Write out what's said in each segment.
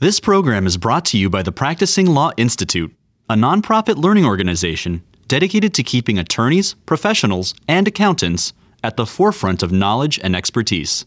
This program is brought to you by the Practicing Law Institute, a nonprofit learning organization dedicated to keeping attorneys, professionals, and accountants at the forefront of knowledge and expertise.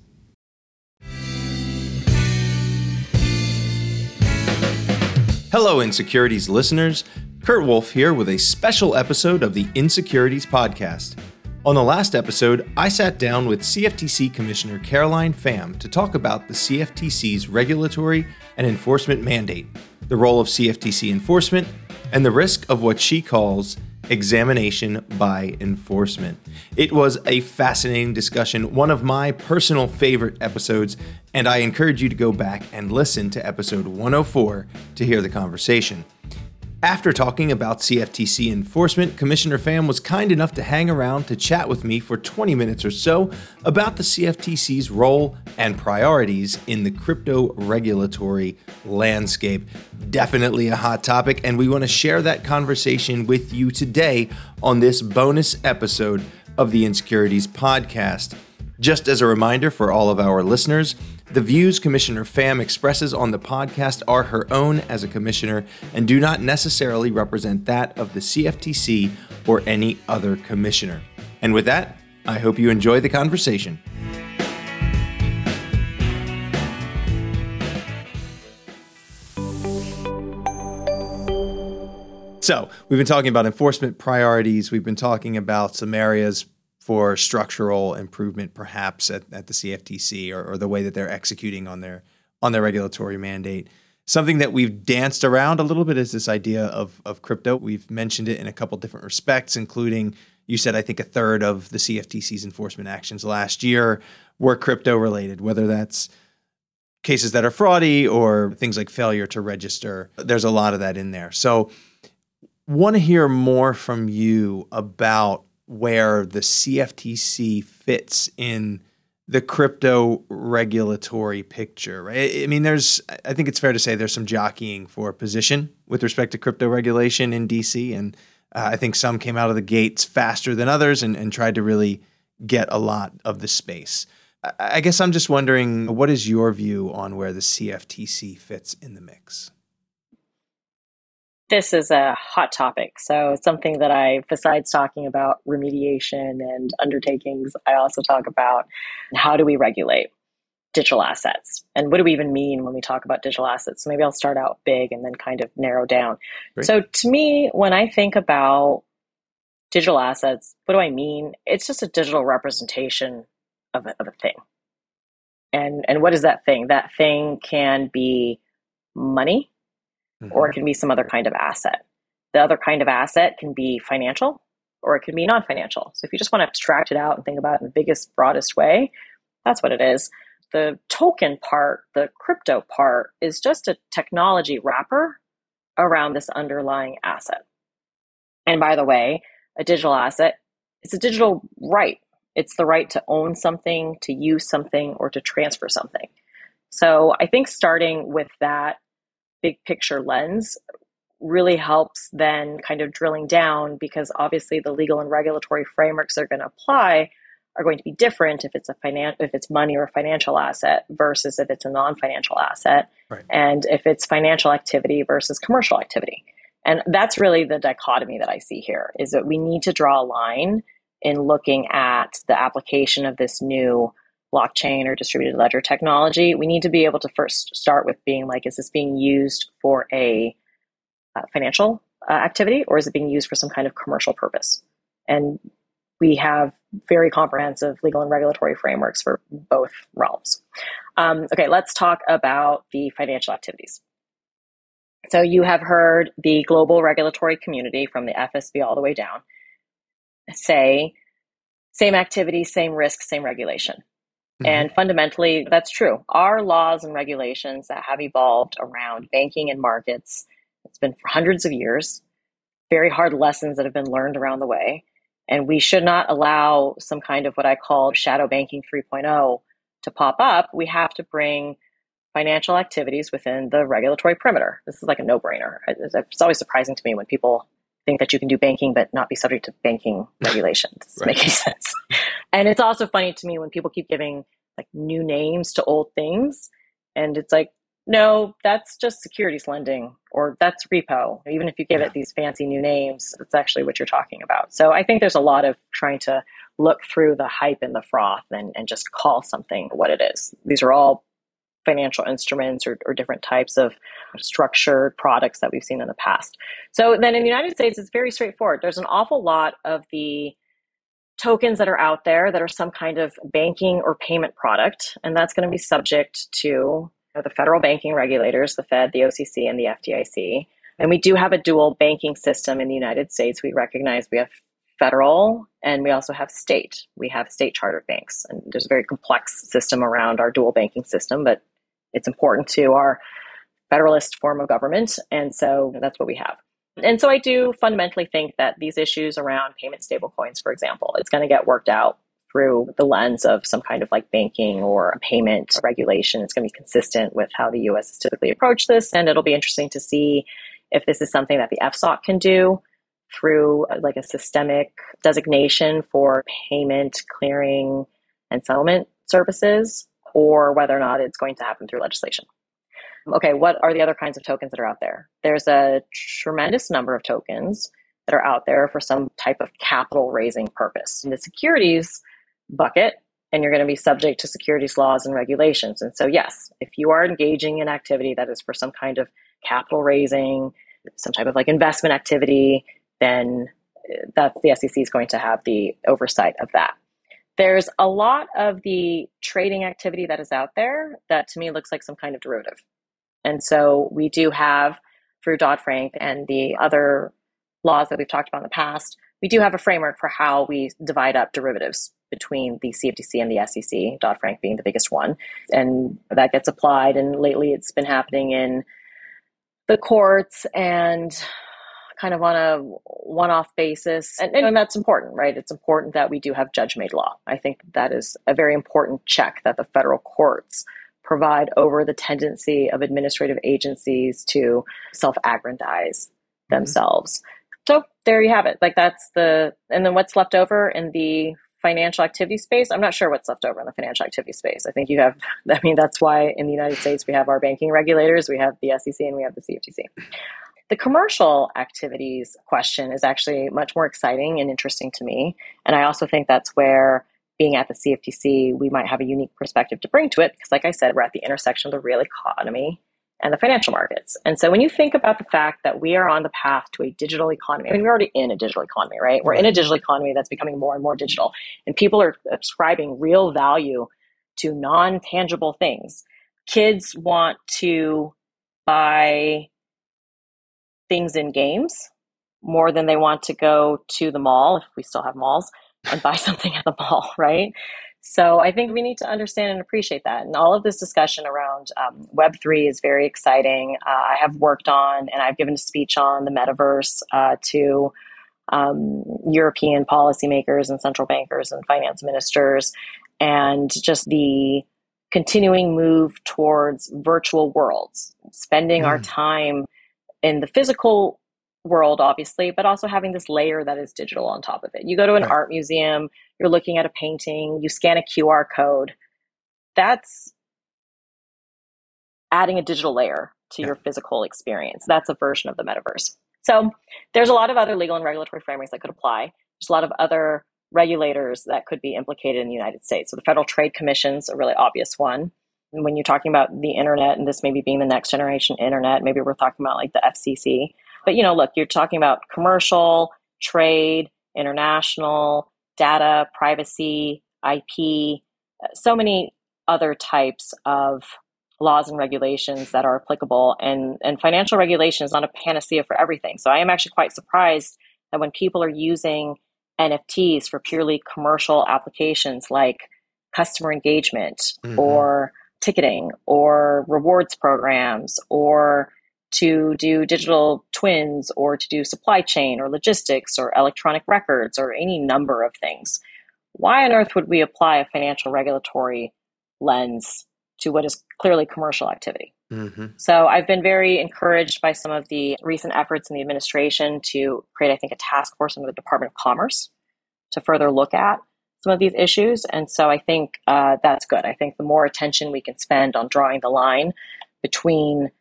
Hello, Insecurities listeners. Kurt Wolfe here with a special episode of the Insecurities Podcast. On the last episode, I sat down with CFTC Commissioner Caroline Pham to talk about the CFTC's regulatory and enforcement mandate, the role of CFTC enforcement, and the risk of what she calls examination by enforcement. It was a fascinating discussion, one of my personal favorite episodes, and I encourage you to go back and listen to episode 104 to hear the conversation. After talking about CFTC enforcement, Commissioner Pham was kind enough to hang around to chat with me for 20 minutes or so about the CFTC's role and priorities in the crypto regulatory landscape. Definitely a hot topic, and we want to share that conversation with you today on this bonus episode of the Insecurities Podcast. Just as a reminder for all of our listeners, the views Commissioner Pham expresses on the podcast are her own as a commissioner and do not necessarily represent that of the CFTC or any other commissioner. And with that, I hope you enjoy the conversation. So, we've been talking about enforcement priorities. We've been talking about some areas for structural improvement, perhaps at, at the CFTC or, or the way that they're executing on their on their regulatory mandate. Something that we've danced around a little bit is this idea of of crypto. We've mentioned it in a couple different respects, including you said I think a third of the CFTC's enforcement actions last year were crypto related, whether that's cases that are fraudy or things like failure to register. There's a lot of that in there. So want to hear more from you about where the CFTC fits in the crypto regulatory picture, right? I mean, there's, I think it's fair to say there's some jockeying for position with respect to crypto regulation in DC. And uh, I think some came out of the gates faster than others and, and tried to really get a lot of the space. I guess I'm just wondering what is your view on where the CFTC fits in the mix? This is a hot topic. So something that I, besides talking about remediation and undertakings, I also talk about how do we regulate digital assets and what do we even mean when we talk about digital assets. So maybe I'll start out big and then kind of narrow down. Great. So to me, when I think about digital assets, what do I mean? It's just a digital representation of a, of a thing. And and what is that thing? That thing can be money mm-hmm. or it can be some other kind of asset. The other kind of asset can be financial or it can be non financial. So if you just want to abstract it out and think about it in the biggest, broadest way, that's what it is. The token part, the crypto part, is just a technology wrapper around this underlying asset. And by the way, a digital asset is a digital right. It's the right to own something, to use something, or to transfer something. So I think starting with that big picture lens really helps then kind of drilling down because obviously the legal and regulatory frameworks that are going to apply are going to be different if it's a finan- if it's money or a financial asset versus if it's a non-financial asset right. and if it's financial activity versus commercial activity and that's really the dichotomy that i see here is that we need to draw a line in looking at the application of this new blockchain or distributed ledger technology, we need to be able to first start with being like, is this being used for a uh, financial uh, activity or is it being used for some kind of commercial purpose? And we have very comprehensive legal and regulatory frameworks for both realms. Um, okay, let's talk about the financial activities. So you have heard the global regulatory community from the FSB all the way down say same activity, same risk, same regulation. Mm-hmm. And fundamentally, that's true. Our laws and regulations that have evolved around banking and markets, it's been for hundreds of years, very hard lessons that have been learned around the way. And we should not allow some kind of what I call shadow banking 3.0 to pop up. We have to bring financial activities within the regulatory perimeter. This is like a no brainer. It's always surprising to me when people think that you can do banking but not be subject to banking regulations. right. Making sense. And it's also funny to me when people keep giving like new names to old things, and it's like No, that's just securities lending or that's repo. Even if you give yeah. it these fancy new names, it's actually what you're talking about. So I think there's a lot of trying to look through the hype and the froth and, and just call something what it is. These are all financial instruments or, or different types of structured products that we've seen in the past. So then in the United States, it's very straightforward. There's an awful lot of the tokens that are out there that are some kind of banking or payment product, and that's going to be subject to the federal banking regulators, the Fed, the OCC, and the FDIC. And we do have a dual banking system in the United States. We recognize we have federal and we also have state. We have state chartered banks. And there's a very complex system around our dual banking system, but it's important to our federalist form of government. And so that's what we have. And so I do fundamentally think that these issues around payment stablecoins, for example, it's going to get worked out through the lens of some kind of like banking or payment regulation. It's going to be consistent with how the US has typically approached this. And it'll be interesting to see if this is something that the FSOC can do through uh, like a systemic designation for payment, clearing, and settlement services, or whether or not it's going to happen through legislation. Okay, what are the other kinds of tokens that are out there? There's a tremendous number of tokens that are out there for some type of capital raising purpose. In the securities bucket, and you're going to be subject to securities laws and regulations. And so, yes, if you are engaging in activity that is for some kind of capital raising, some type of like investment activity, then uh, that the SEC is going to have the oversight of that. There's a lot of the trading activity that is out there that to me looks like some kind of derivative. And so we do have, through Dodd Frank and the other laws that we've talked about in the past, we do have a framework for how we divide up derivatives between the CFTC and the SEC, Dodd Frank being the biggest one. And that gets applied. And lately it's been happening in the courts and kind of on a one off basis. And, and, that's important, right? It's important that we do have judge made law. I think that is a very important check that the federal courts provide over the tendency of administrative agencies to self aggrandize mm-hmm. themselves. So there you have it. Like that's the, and then what's left over in the financial activity space. I'm not sure what's left over in the financial activity space. I think you have, I mean, that's why in the United States we have our banking regulators, we have the SEC, and we have the CFTC. The commercial activities question is actually much more exciting and interesting to me. And I also think that's where being at the CFTC, we might have a unique perspective to bring to it. Because, like I said, we're at the intersection of the real economy and the financial markets. And so when you think about the fact that we are on the path to a digital economy, I mean, we're already in a digital economy, right? We're in a digital economy that's becoming more and more digital, and people are ascribing real value to non tangible things. Kids want to buy things in games more than they want to go to the mall, if we still have malls, and buy something at the mall, right? So I think we need to understand and appreciate that. And all of this discussion around um, Web3 is very exciting. Uh, I have worked on and I've given a speech on the metaverse uh, to um, European policymakers and central bankers and finance ministers, and just the continuing move towards virtual worlds, spending mm. our time in the physical world, obviously, but also having this layer that is digital on top of it. You go to an right. art museum, you're looking at a painting, you scan a QR code. That's adding a digital layer to yeah. your physical experience. That's a version of the metaverse. So there's a lot of other legal and regulatory frameworks that could apply. There's a lot of other regulators that could be implicated in the United States. So the Federal Trade Commission is a really obvious one when you're talking about the internet and this maybe being the next generation internet, maybe we're talking about like the FCC. But you know, look, you're talking about commercial, trade, international, data, privacy, IP, so many other types of laws and regulations that are applicable and and financial regulation is not a panacea for everything. So I am actually quite surprised that when people are using NFTs for purely commercial applications like customer engagement mm-hmm. or ticketing or rewards programs or to do digital twins or to do supply chain or logistics or electronic records or any number of things. Why on earth would we apply a financial regulatory lens to what is clearly commercial activity? Mm-hmm. So I've been very encouraged by some of the recent efforts in the administration to create, I think, a task force under the Department of Commerce to further look at some of these issues. And so I think uh, that's good. I think the more attention we can spend on drawing the line between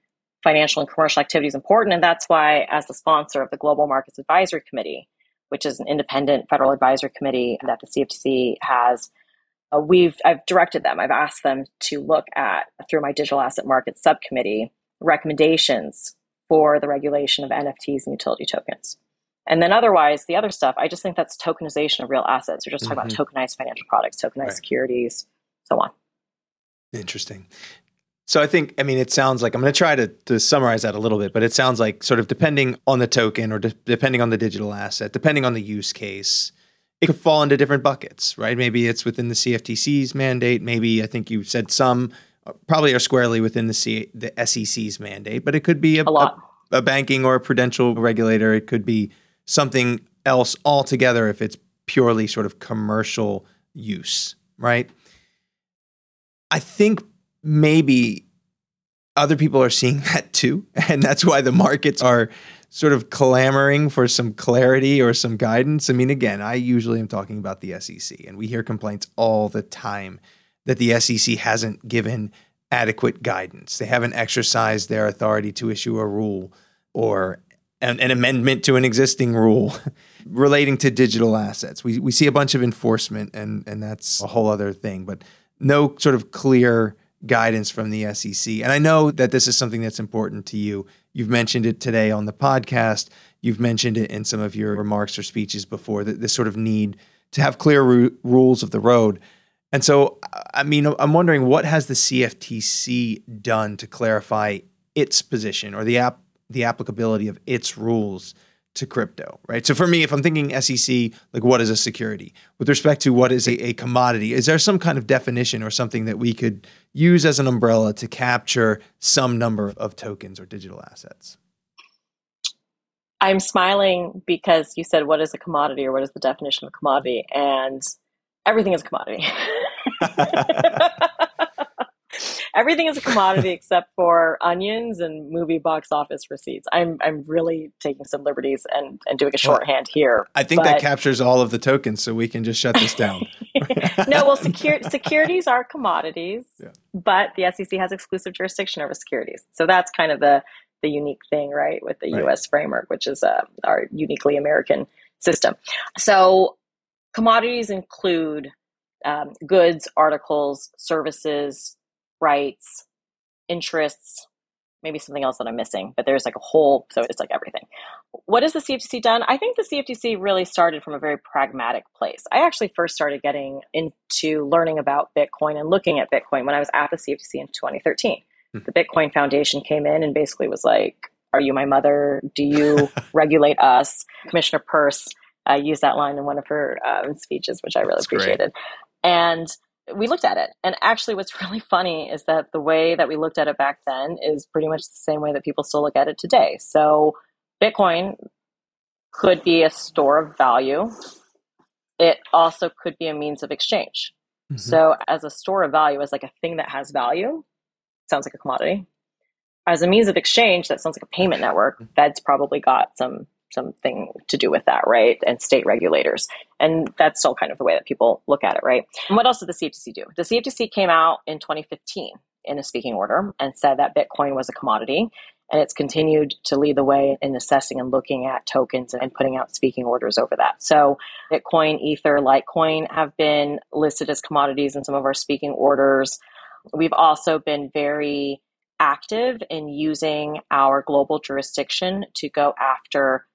financial and commercial activity is important. And that's why, as the sponsor of the Global Markets Advisory Committee, which is an independent federal advisory committee that the CFTC has, uh, we've I've directed them. I've asked them to look at through my digital asset markets subcommittee recommendations for the regulation of NFTs and utility tokens. And then otherwise, the other stuff, I just think that's tokenization of real assets. We're just talking mm-hmm. about tokenized financial products, tokenized right. securities, so on. Interesting. So I think, I mean, it sounds like I'm going to try to, to summarize that a little bit, but it sounds like sort of depending on the token or de- depending on the digital asset, depending on the use case, it could fall into different buckets, right? Maybe it's within the CFTC's mandate. Maybe I think you said some uh, probably are squarely within the C- the SEC's mandate, but it could be a, a, a, a banking or a prudential regulator. It could be something else altogether if it's purely sort of commercial use, right? I think maybe other people are seeing that too. And that's why the markets are sort of clamoring for some clarity or some guidance. I mean, again, I usually am talking about the SEC, and we hear complaints all the time that the SEC hasn't given adequate guidance. They haven't exercised their authority to issue a rule or an, an amendment to an existing rule relating to digital assets. We, we see a bunch of enforcement, and, and that's a whole other thing, but no sort of clear guidance from the SEC. And I know that this is something that's important to you. You've mentioned it today on the podcast. You've mentioned it in some of your remarks or speeches before that this sort of need to have clear ru- rules of the road. And so, I mean, I'm wondering what has the CFTC done to clarify its position or the app the applicability of its rules to crypto, right? So for me, if I'm thinking SEC, like what is a security? With respect to what is a, a, commodity, is there some kind of definition or something that we could use as an umbrella to capture some number of tokens or digital assets? I'm smiling because you said what is a commodity or what is the definition of commodity? And everything is a commodity. everything is a commodity except for onions and movie box office receipts. I'm I'm really taking some liberties and, and doing a shorthand well, here. I think but... that captures all of the tokens, so we can just shut this down. no, well, secur- securities are commodities, yeah. but the SEC has exclusive jurisdiction over securities, so that's kind of the the unique thing, right, with the right. U.S. framework, which is uh, our uniquely American system. So commodities include um, goods, articles, services, rights, interests, maybe something else that I'm missing, but there's like a whole, so it's like everything. What has the CFTC done? I think the CFTC really started from a very pragmatic place. I actually first started getting into learning about Bitcoin and looking at Bitcoin when I was at the CFTC in 2013. Hmm. The Bitcoin Foundation came in and basically was like, Are you my mother? Do you regulate us? Commissioner Peirce uh, used that line in one of her um, speeches, which I really That's appreciated. Great. And we looked at it. And actually, what's really funny is that the way that we looked at it back then is pretty much the same way that people still look at it today. So, Bitcoin could be a store of value, it also could be a means of exchange. Mm-hmm. So, as a store of value, as like a thing that has value, sounds like a commodity. As a means of exchange, that sounds like a payment network. Fed's probably got some something to do with that, right? And state regulators. And that's still kind of the way that people look at it, right? And what else did the CFTC do? The CFTC came out in 2015 in a speaking order and said that Bitcoin was a commodity. And it's continued to lead the way in assessing and looking at tokens and putting out speaking orders over that. So, Bitcoin, Ether, Litecoin have been listed as commodities in some of our speaking orders. We've also been very active in using our global jurisdiction to go after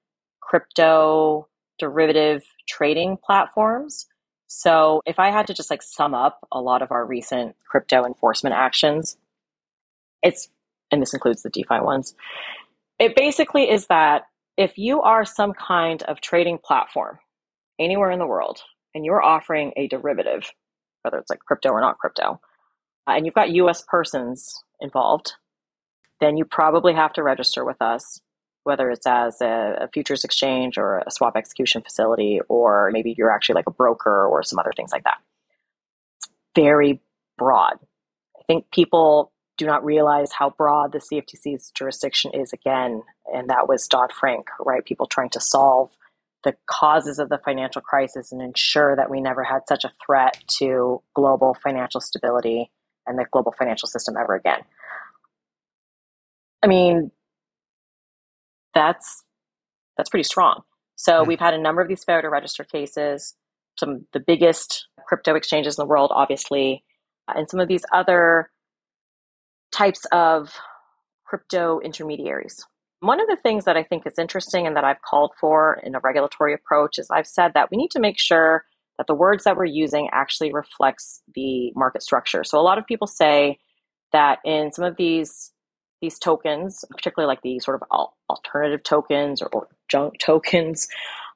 crypto derivative trading platforms. So if I had to just like sum up a lot of our recent crypto enforcement actions, it's, and this includes the DeFi ones, it basically is that if you are some kind of trading platform anywhere in the world and you're offering a derivative, whether it's like crypto or not crypto, uh, and you've got US persons involved, then you probably have to register with us whether it's as a, a, futures exchange or a swap execution facility, or maybe you're actually like a broker or some other things like that. It's very broad. I think people do not realize how broad the CFTC's jurisdiction is again, and that was Dodd Frank, right? People trying to solve the causes of the financial crisis and ensure that we never had such a threat to global financial stability and the global financial system ever again. I mean, that's that's pretty strong. So mm we've had a number of these failure to register cases, some of the biggest crypto exchanges in the world, obviously, and some of these other types of crypto intermediaries. One of the things that I think is interesting and that I've called for in a regulatory approach is I've said that we need to make sure that the words that we're using actually reflects the market structure. So a lot of people say that in some of these these tokens, particularly like the sort of alternative tokens or, or junk tokens,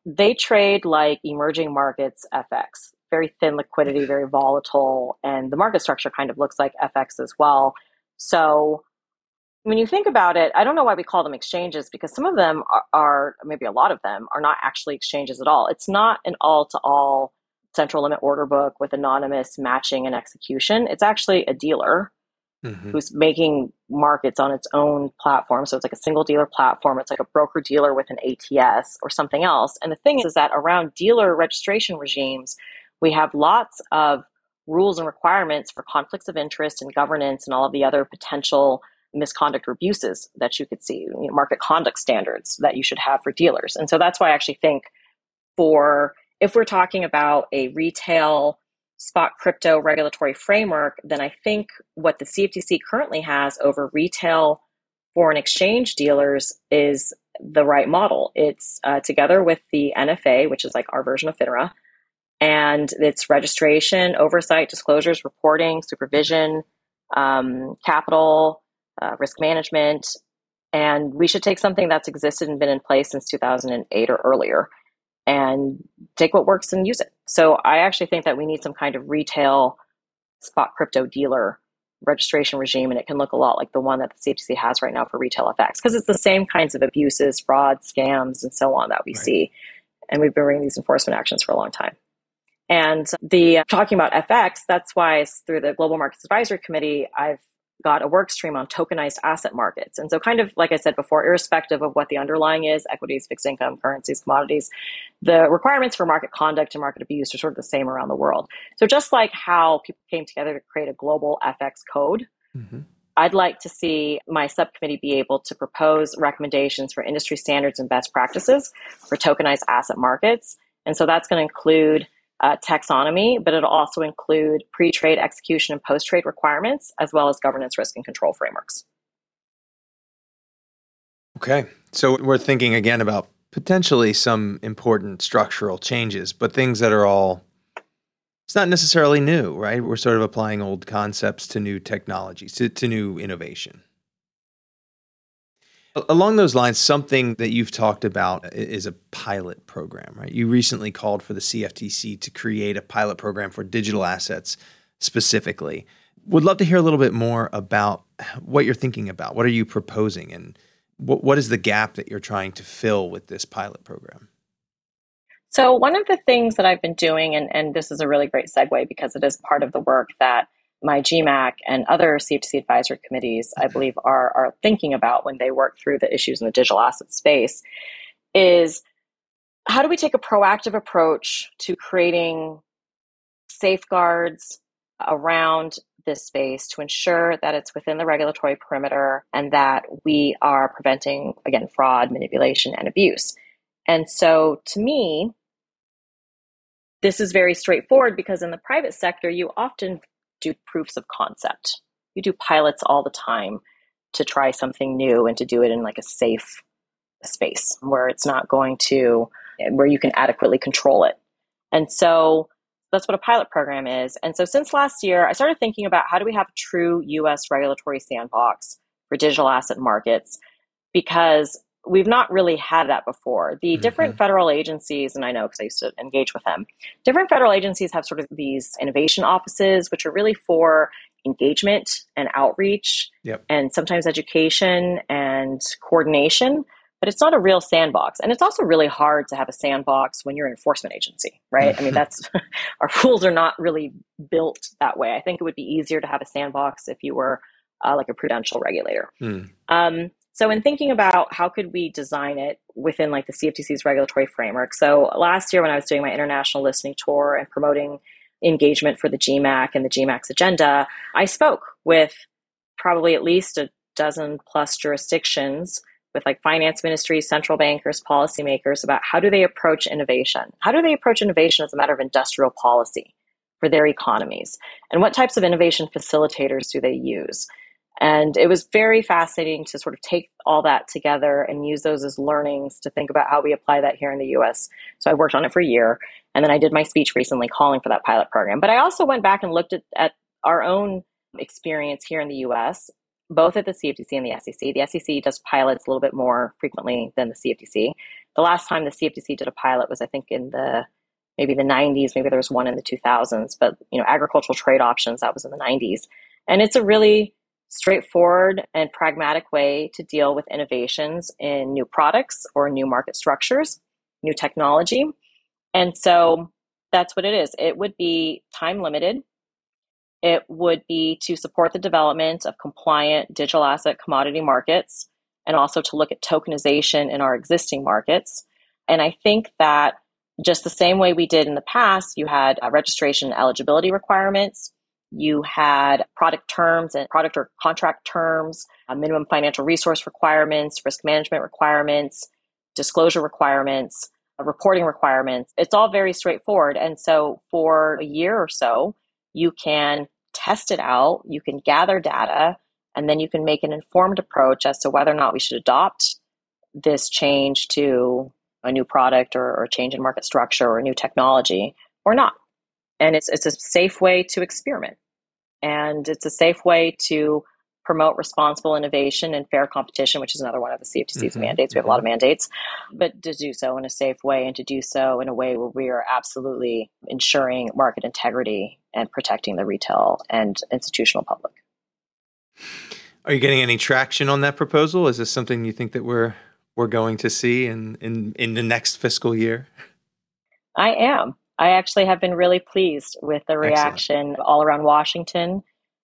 they trade like emerging markets FX. Very thin liquidity, very volatile, and the market structure kind of looks like FX as well. So when you think about it, I don't know why we call them exchanges because some of them are, are, maybe a lot of them are not actually exchanges at all. It's not an all to all central limit order book with anonymous matching and execution. It's actually a dealer mm-hmm. who's making markets on its own platform. So it's like a single dealer platform. It's like a broker dealer with an ATS or something else. And the thing is that around dealer registration regimes, we have lots of rules and requirements for conflicts of interest and governance and all of the other potential misconduct or abuses that you could see, you know, market conduct standards that you should have for dealers. And so that's why I actually think for if we're talking about a retail spot crypto regulatory framework, then I think what the CFTC currently has over retail foreign exchange dealers is the right model. It's uh, together with the NFA, which is like our version of FINRA, and it's registration, oversight, disclosures, reporting, supervision, um, capital, uh, risk management. And we should take something that's existed and been in place since 2008 or earlier and take what works and use it. So I actually think that we need some kind of retail spot crypto dealer registration regime, and it can look a lot like the one that the CFTC has right now for retail FX because it's the same kinds of abuses, fraud, scams, and so on that we right. see. And we've been bringing these enforcement actions for a long time. And the talking about FX, that's why through the Global Markets Advisory Committee, I've got a work stream on tokenized asset markets. And so, kind of like I said before, irrespective of what the underlying is equities, fixed income, currencies, commodities the requirements for market conduct and market abuse are sort of the same around the world. So, just like how people came together to create a global FX code, mm-hmm. I'd like to see my subcommittee be able to propose recommendations for industry standards and best practices for tokenized asset markets. And so, that's going to include uh, taxonomy, but it'll also include pre trade execution and post trade requirements, as well as governance, risk, and control frameworks. Okay. So we're thinking again about potentially some important structural changes, but things that are all, it's not necessarily new, right? We're sort of applying old concepts to new technologies, to, to new innovation. Along those lines, something that you've talked about is a pilot program, right? You recently called for the CFTC to create a pilot program for digital assets specifically. Would love to hear a little bit more about what you're thinking about. What are you proposing, and what, what is the gap that you're trying to fill with this pilot program? So, one of the things that I've been doing, and, and this is a really great segue because it is part of the work that my GMAC and other CFTC advisory committees, I mm-hmm. believe, are, are thinking about when they work through the issues in the digital asset space is how do we take a proactive approach to creating safeguards around this space to ensure that it's within the regulatory perimeter and that we are preventing, again, fraud, manipulation, and abuse. And so to me, this is very straightforward because in the private sector, you often do proofs of concept. You do pilots all the time to try something new and to do it in like a safe space where it's not going to, where you can adequately control it. And so that's what a pilot program is. And so since last year, I started thinking about how do we have a true US regulatory sandbox for digital asset markets because we've not really had that before. The mm-hmm. different federal agencies, and I know because I used to engage with them, different federal agencies have sort of these innovation offices, which are really for engagement and outreach yep. and sometimes education and coordination. But it's not a real sandbox. And it's also really hard to have a sandbox when you're an enforcement agency, right? I mean, that's our rules are not really built that way. I think it would be easier to have a sandbox if you were uh, like a prudential regulator. Mm. Um, so in thinking about how could we design it within like the CFTC's regulatory framework. So last year when I was doing my international listening tour and promoting engagement for the GMAC and the GMAC's agenda, I spoke with probably at least a dozen plus jurisdictions with like finance ministries, central bankers, policymakers about how do they approach innovation? How do they approach innovation as a matter of industrial policy for their economies? And what types of innovation facilitators do they use? And it was very fascinating to sort of take all that together and use those as learnings to think about how we apply that here in the US. So I worked on it for a year. And then I did my speech recently calling for that pilot program. But I also went back and looked at, at our own experience here in the US, both at the CFTC and the SEC. The SEC does pilots a little bit more frequently than the CFTC. The last time the CFTC did a pilot was, I think, in the maybe the 90s, maybe there was one in the 2000s, but you know, agricultural trade options, that was in the 90s. And it's a really straightforward and pragmatic way to deal with innovations in new products or new market structures, new technology. And so that's what it is. It would be time limited. It would be to support the development of compliant digital asset commodity markets and also to look at tokenization in our existing markets. And I think that just the same way we did in the past, you had uh, registration eligibility requirements, you had product terms and product or contract terms, minimum financial resource requirements, risk management requirements, disclosure requirements, uh, reporting requirements. It's all very straightforward. And so for a year or so, you can test it out, you can gather data, and then you can make an informed approach as to whether or not we should adopt this change to a new product or, or change in market structure or a new technology or not. And it's, it's a safe way to experiment. And it's a safe way to promote responsible innovation and fair competition, which is another one of the CFTC's mm-hmm. mandates. We have a lot of mm-hmm. mandates, but to do so in a safe way and to do so in a way where we are absolutely ensuring market integrity and protecting the retail and institutional public. Are you getting any traction on that proposal? Is this something you think that we're we're going to see in in, in the next fiscal year? I am. I actually have been really pleased with the reaction Excellent. all around Washington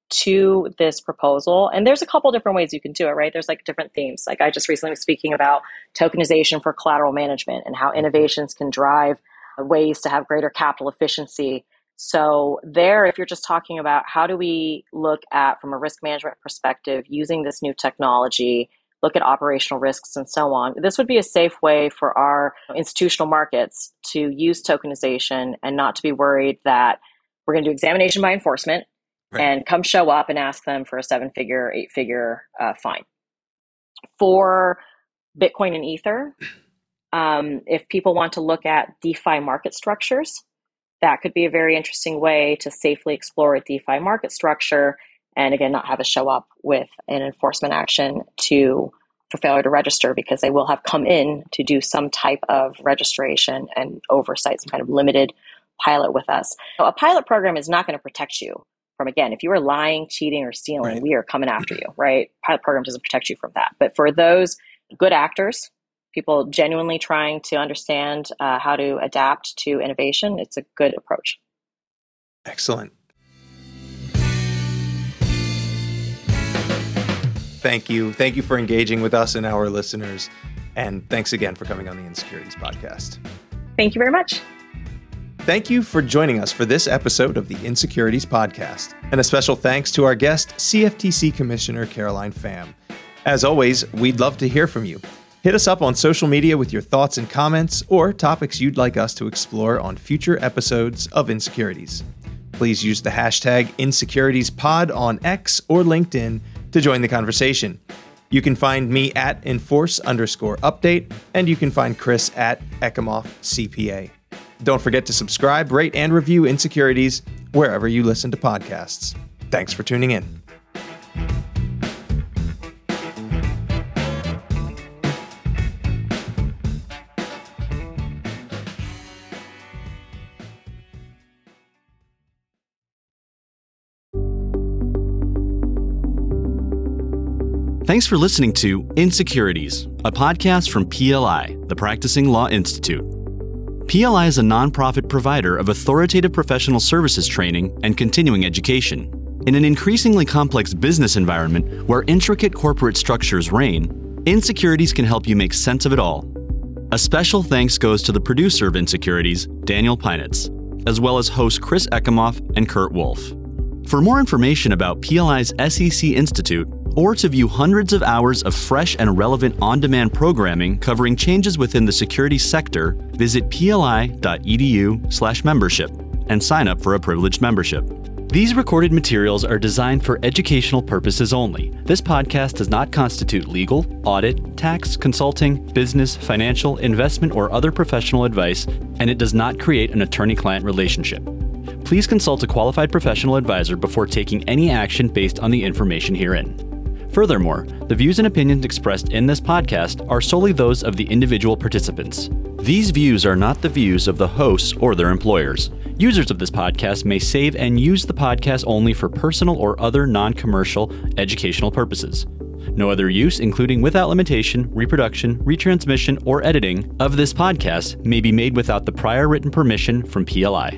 to this proposal. And there's a couple different ways you can do it, right? There's like different themes. Like I just recently was speaking about tokenization for collateral management and how mm-hmm. innovations can drive ways to have greater capital efficiency. So, there, if you're just talking about how do we look at, from a risk management perspective, using this new technology look at operational risks and so on. This would be a safe way for our institutional markets to use tokenization and not to be worried that we're going to do examination by enforcement right. and come show up and ask them for a seven figure, eight figure uh, fine. For Bitcoin and Ether, um, if people want to look at DeFi market structures, that could be a very interesting way to safely explore a DeFi market structure and again not have us show up with an enforcement action to for failure to register because they will have come in to do some type of registration and oversight some kind of limited pilot with us. So a pilot program is not going to protect you from again if you are lying cheating or stealing right. we are coming after you right? Pilot program doesn't protect you from that. But for those good actors people genuinely trying to understand uh, how to adapt to innovation it's a good approach. Excellent thank you. Thank you for engaging with us and our listeners. And thanks again for coming on the Insecurities Podcast. Thank you very much. Thank you for joining us for this episode of the Insecurities Podcast. And a special thanks to our guest, CFTC Commissioner Caroline Pham. As always, we'd love to hear from you. Hit us up on social media with your thoughts and comments or topics you'd like us to explore on future episodes of Insecurities. Please use the hashtag InsecuritiesPod on X or LinkedIn to join the conversation. You can find me at enforce underscore update, and you can find Chris at Ekimoff CPA. Don't forget to subscribe, rate, and review Insecurities wherever you listen to podcasts. Thanks for tuning in. Thanks for listening to Insecurities, a podcast from PLI, the Practicing Law Institute. PLI is a nonprofit provider of authoritative professional services training and continuing education. In an increasingly complex business environment where intricate corporate structures reign, Insecurities can help you make sense of it all. A special thanks goes to the producer of Insecurities, Daniel Pinitz, as well as hosts Chris Ekimoff and Kurt Wolfe. For more information about PLI's SEC Institute or to view hundreds of hours of fresh and relevant on demand programming covering changes within the security sector, visit pli.edu/slash membership and sign up for a privileged membership. These recorded materials are designed for educational purposes only. This podcast does not constitute legal, audit, tax, consulting, business, financial, investment, or other professional advice, and it does not create an attorney client relationship. Please consult a qualified professional advisor before taking any action based on the information herein. Furthermore, the views and opinions expressed in this podcast are solely those of the individual participants. These views are not the views of the hosts or their employers. Users of this podcast may save and use the podcast only for personal or other non commercial educational purposes. No other use, including without limitation, reproduction, retransmission, or editing of this podcast, may be made without the prior written permission from PLI.